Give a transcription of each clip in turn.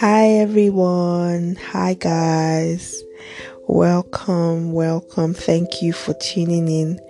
Hi everyone. Hi guys. Welcome, welcome. Thank you for tuning in.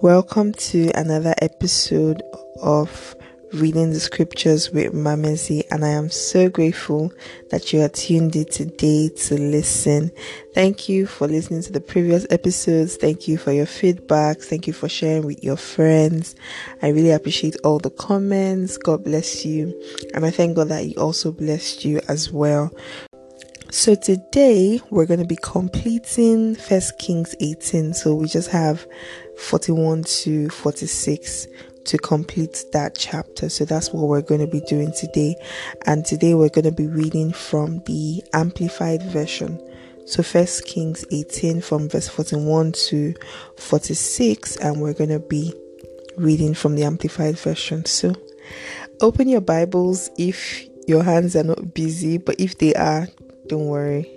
Welcome to another episode of reading the scriptures with Mama Z, and I am so grateful that you are tuned in today to listen. Thank you for listening to the previous episodes. Thank you for your feedback. Thank you for sharing with your friends. I really appreciate all the comments. God bless you, and I thank God that He also blessed you as well. So today we're going to be completing First Kings 18. So we just have 41 to 46 to complete that chapter. So that's what we're going to be doing today. And today we're going to be reading from the Amplified Version. So First Kings 18 from verse 41 to 46 and we're going to be reading from the Amplified Version. So open your Bibles if your hands are not busy, but if they are, don't worry.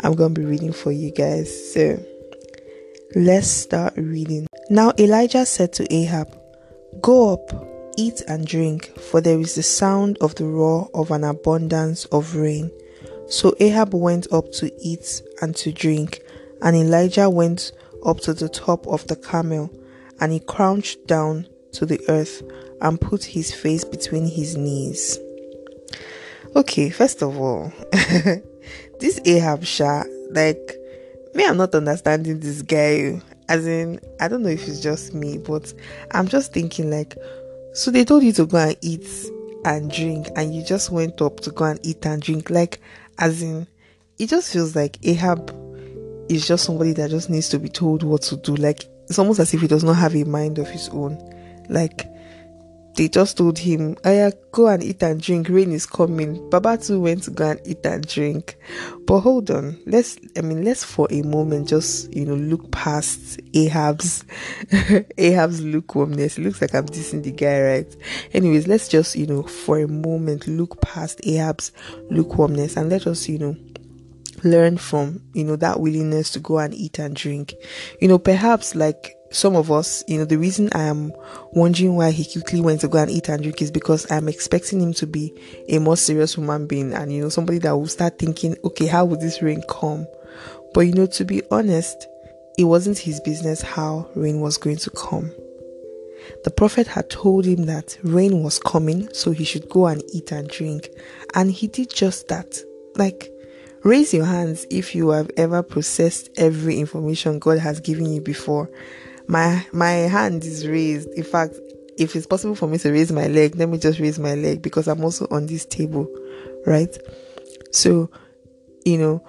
I'm going to be reading for you guys. So let's start reading. Now Elijah said to Ahab, Go up, eat and drink, for there is the sound of the roar of an abundance of rain. So Ahab went up to eat and to drink, and Elijah went up to the top of the Carmel, and he crouched down to the earth and put his face between his knees. Okay, first of all, this Ahab Shah, like, me, I'm not understanding this guy oh. As in i don't know if it's just me but i'm just thinking like so they told you to go and eat and drink and you just went up to go and eat and drink. Like as in it just feels like ahab is just somebody that just needs to be told what to do. Like it's almost as if he does not have a mind of his own. Like they just told him, yeah, go and eat and drink. Rain is coming. Baba too went to go and eat and drink. But hold on. Let's, I mean, let's for a moment just, you know, look past Ahab's, Ahab's lukewarmness. It looks like I'm dissing the guy, right? Anyways, let's just, you know, for a moment look past Ahab's lukewarmness and let us, you know, learn from, you know, that willingness to go and eat and drink. You know, perhaps like some of us, you know, the reason I am wondering why he quickly went to go and eat and drink is because I'm expecting him to be a more serious human being and, you know, somebody that will start thinking, okay, how would this rain come? But, you know, to be honest, it wasn't his business how rain was going to come. The prophet had told him that rain was coming, so he should go and eat and drink. And he did just that. Like, raise your hands if you have ever processed every information God has given you before my my hand is raised. In fact, if it's possible for me to raise my leg, let me just raise my leg because I'm also on this table, right? So, you know,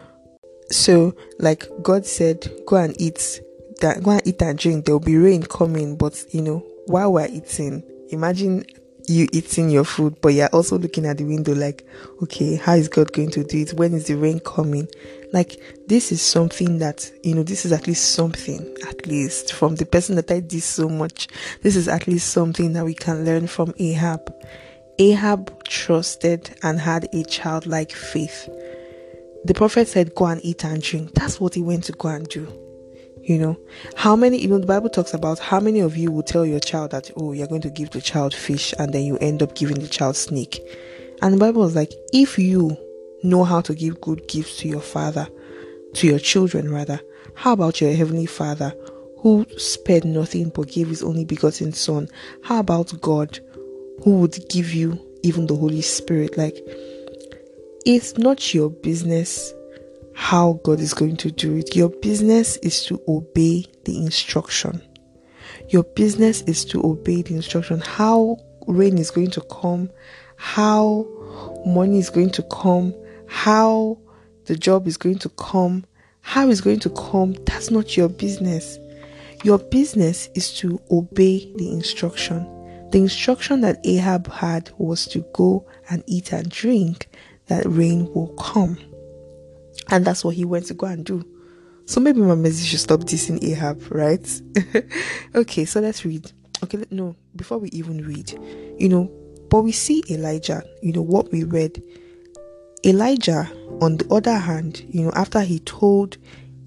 so like God said, go and eat that go and eat and drink. There will be rain coming, but you know, while we're eating, imagine you eating your food, but you're also looking at the window like, okay, how is God going to do it? When is the rain coming? Like, this is something that, you know, this is at least something, at least from the person that I did so much. This is at least something that we can learn from Ahab. Ahab trusted and had a childlike faith. The prophet said, Go and eat and drink. That's what he went to go and do. You know, how many, you know, the Bible talks about how many of you will tell your child that, oh, you're going to give the child fish and then you end up giving the child snake. And the Bible was like, if you know how to give good gifts to your father, to your children rather, how about your heavenly father who spared nothing but gave his only begotten son? How about God who would give you even the Holy Spirit? Like, it's not your business how God is going to do it. Your business is to obey the instruction. Your business is to obey the instruction. How rain is going to come, how money is going to come, how the job is going to come, how it's going to come, that's not your business. Your business is to obey the instruction. The instruction that Ahab had was to go and eat and drink, that rain will come. And that's what he went to go and do. So maybe my message should stop dissing Ahab, right? okay, so let's read. Okay, no, before we even read, you know, but we see Elijah, you know, what we read. Elijah, on the other hand, you know, after he told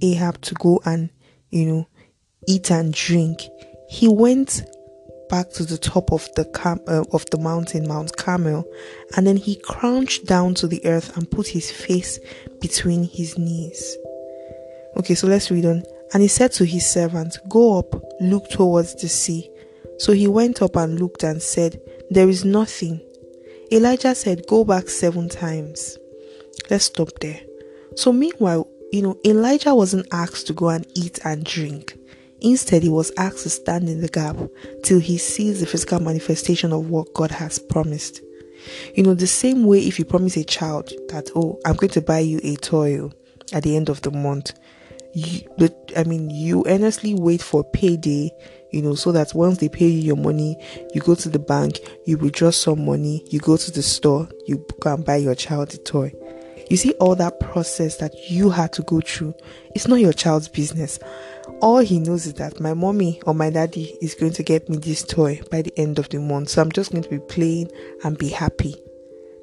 Ahab to go and, you know, eat and drink, he went back to the top of the Cam- uh, of the mountain, Mount Carmel, and then he crouched down to the earth and put his face between his knees. Okay, so let's read on. And he said to his servant, Go up, look towards the sea. So he went up and looked and said, There is nothing. Elijah said, Go back seven times. Let's stop there. So, meanwhile, you know, Elijah wasn't asked to go and eat and drink. Instead, he was asked to stand in the gap till he sees the physical manifestation of what God has promised. You know, the same way if you promise a child that, oh, I'm going to buy you a toy oh, at the end of the month, you, I mean, you earnestly wait for payday, you know, so that once they pay you your money, you go to the bank, you withdraw some money, you go to the store, you go and buy your child a toy. You see all that process that you had to go through. It's not your child's business. All he knows is that my mommy or my daddy is going to get me this toy by the end of the month. So I'm just going to be playing and be happy.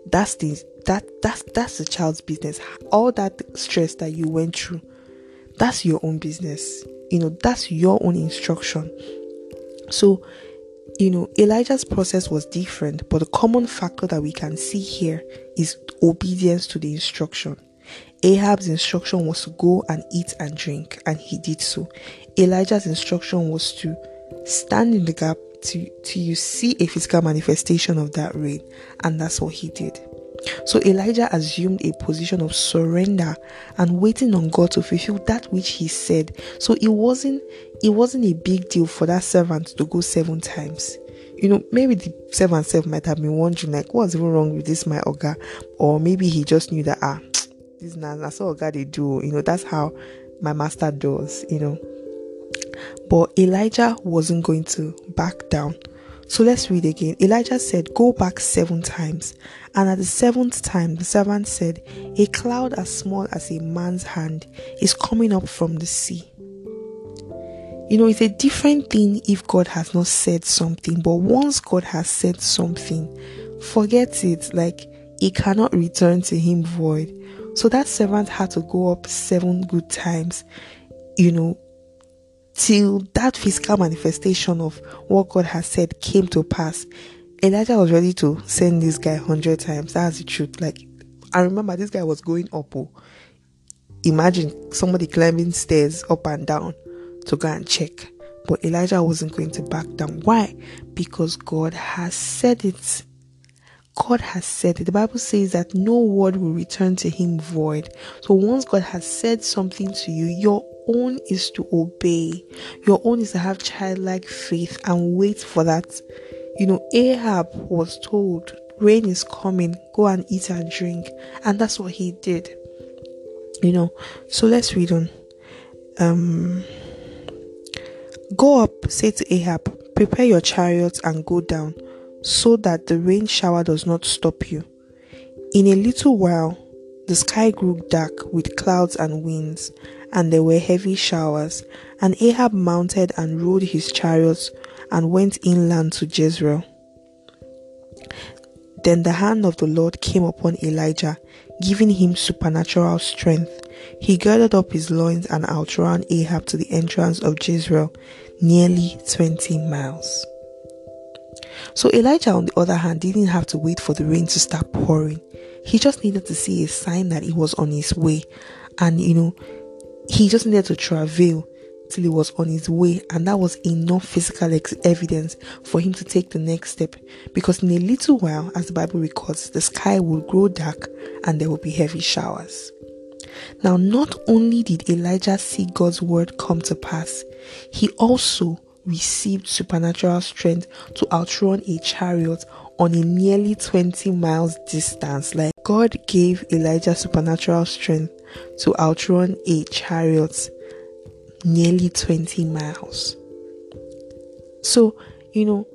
That's the that that's that's the child's business. All that stress that you went through that's your own business. You know, that's your own instruction. So, you know, Elijah's process was different, but the common factor that we can see here is obedience to the instruction. Ahab's instruction was to go and eat and drink, and he did so. Elijah's instruction was to stand in the gap to, to you see a physical manifestation of that rain, and that's what he did. So Elijah assumed a position of surrender and waiting on God to fulfill that which he said. So it wasn't it wasn't a big deal for that servant to go seven times. You know, maybe the servant self might have been wondering like what's even wrong with this my oga? Or maybe he just knew that ah this na that's all God they do. You know, that's how my master does, you know. But Elijah wasn't going to back down. So let's read again. Elijah said, Go back seven times. And at the seventh time, the servant said, A cloud as small as a man's hand is coming up from the sea. You know, it's a different thing if God has not said something, but once God has said something, forget it. Like, it cannot return to him void. So that servant had to go up seven good times, you know, till that physical manifestation of what God has said came to pass. Elijah was ready to send this guy hundred times. That's the truth. Like I remember this guy was going up. Oh. Imagine somebody climbing stairs up and down to go and check. But Elijah wasn't going to back down. Why? Because God has said it. God has said it. The Bible says that no word will return to him void. So once God has said something to you, your own is to obey. Your own is to have childlike faith and wait for that. You know, Ahab was told, Rain is coming, go and eat and drink. And that's what he did. You know, so let's read on. Um, go up, say to Ahab, prepare your chariots and go down, so that the rain shower does not stop you. In a little while, the sky grew dark with clouds and winds, and there were heavy showers. And Ahab mounted and rode his chariots and went inland to Jezreel. Then the hand of the Lord came upon Elijah, giving him supernatural strength. He girded up his loins and outran Ahab to the entrance of Jezreel, nearly 20 miles. So Elijah, on the other hand, didn't have to wait for the rain to start pouring. He just needed to see a sign that he was on his way. And, you know, he just needed to travel till he was on his way, and that was enough physical ex- evidence for him to take the next step. Because in a little while, as the Bible records, the sky will grow dark and there will be heavy showers. Now, not only did Elijah see God's word come to pass, he also received supernatural strength to outrun a chariot on a nearly 20 miles distance. Like God gave Elijah supernatural strength to outrun a chariot nearly 20 miles. So, you know,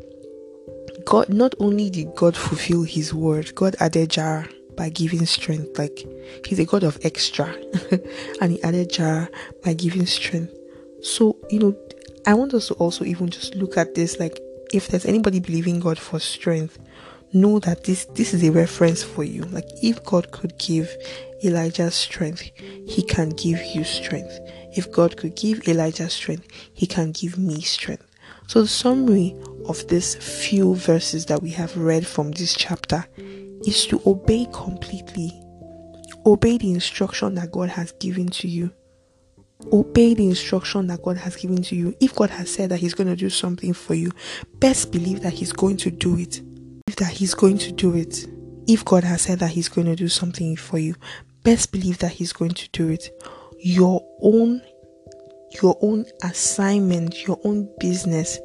God not only did God fulfill his word, God added jar by giving strength. Like he's a God of extra. and he added jar by giving strength. So, you know, I want us to also even just look at this like if there's anybody believing God for strength, know that this this is a reference for you. Like if God could give Elijah strength, he can give you strength. If God could give Elijah strength, he can give me strength. So the summary of these few verses that we have read from this chapter is to obey completely. Obey the instruction that God has given to you. Obey the instruction that God has given to you. If God has said that He's going to do something for you, best believe that He's going to do it. That He's going to do it. If God has said that He's going to do something for you, best believe that He's going to do it. Your own your own assignment, your own business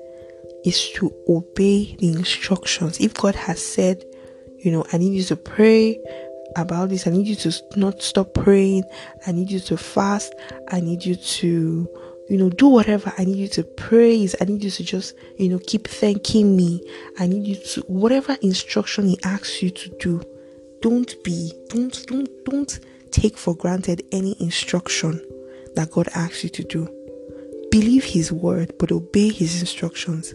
is to obey the instructions. If God has said, you know, I need you to pray about this, I need you to not stop praying, I need you to fast, I need you to, you know, do whatever, I need you to praise, I need you to just, you know, keep thanking me, I need you to, whatever instruction He asks you to do, don't be, don't, don't, don't take for granted any instruction that God asks you to do. Believe His word, but obey His instructions.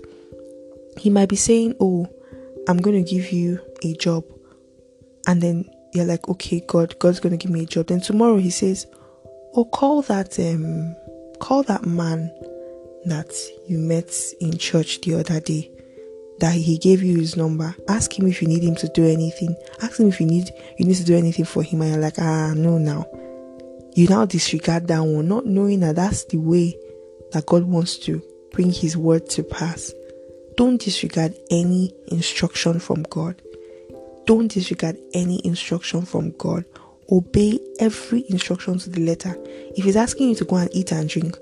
He might be saying, Oh, I'm going to give you a job. And then you're like, Okay, God, God's going to give me a job. Then tomorrow He says, Oh, call that, um, call that man that you met in church the other day that he gave you his number ask him if you need him to do anything ask him if you need you need to do anything for him and you're like ah no now you now disregard that one not knowing that that's the way that God wants to bring His word to pass. Don't disregard any instruction from God. Don't disregard any instruction from God. Obey every instruction to the letter. If He's asking you to go and eat and drink,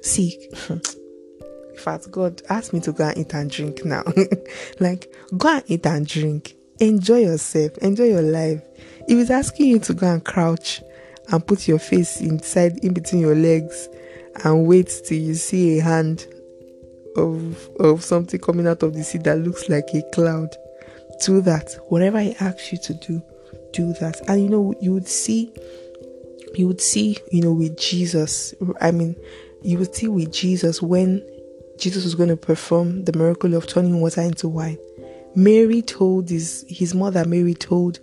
seek. In fact, God asked me to go and eat and drink now. like, go and eat and drink. Enjoy yourself. Enjoy your life. If He's asking you to go and crouch and put your face inside in between your legs and wait till you see a hand of of something coming out of the sea that looks like a cloud. Do that. Whatever he asks you to do, do that. And you know, you would see you would see, you know, with Jesus, I mean, you would see with Jesus when Jesus was going to perform the miracle of turning water into wine. Mary told his his mother Mary told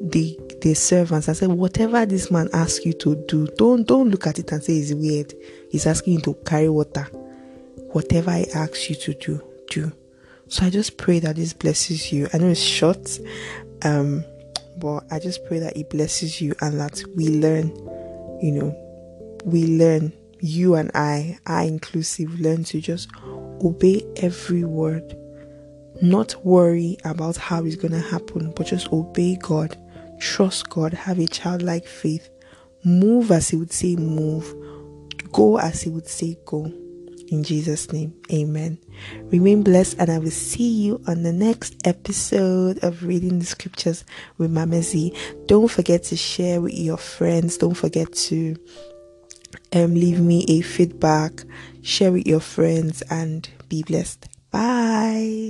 the the servants and said, Whatever this man asks you to do, don't don't look at it and say it's weird. He's asking you to carry water. Whatever I ask you to do, do. So I just pray that this blesses you. I know it's short, um, but I just pray that it blesses you and that we learn, you know, we learn, you and I, I inclusive, learn to just obey every word. Not worry about how it's gonna happen, but just obey God Trust God, have a childlike faith, move as He would say move, go as He would say go. In Jesus' name, amen. Remain blessed, and I will see you on the next episode of Reading the Scriptures with Mama Z. Don't forget to share with your friends. Don't forget to um, leave me a feedback, share with your friends, and be blessed. Bye.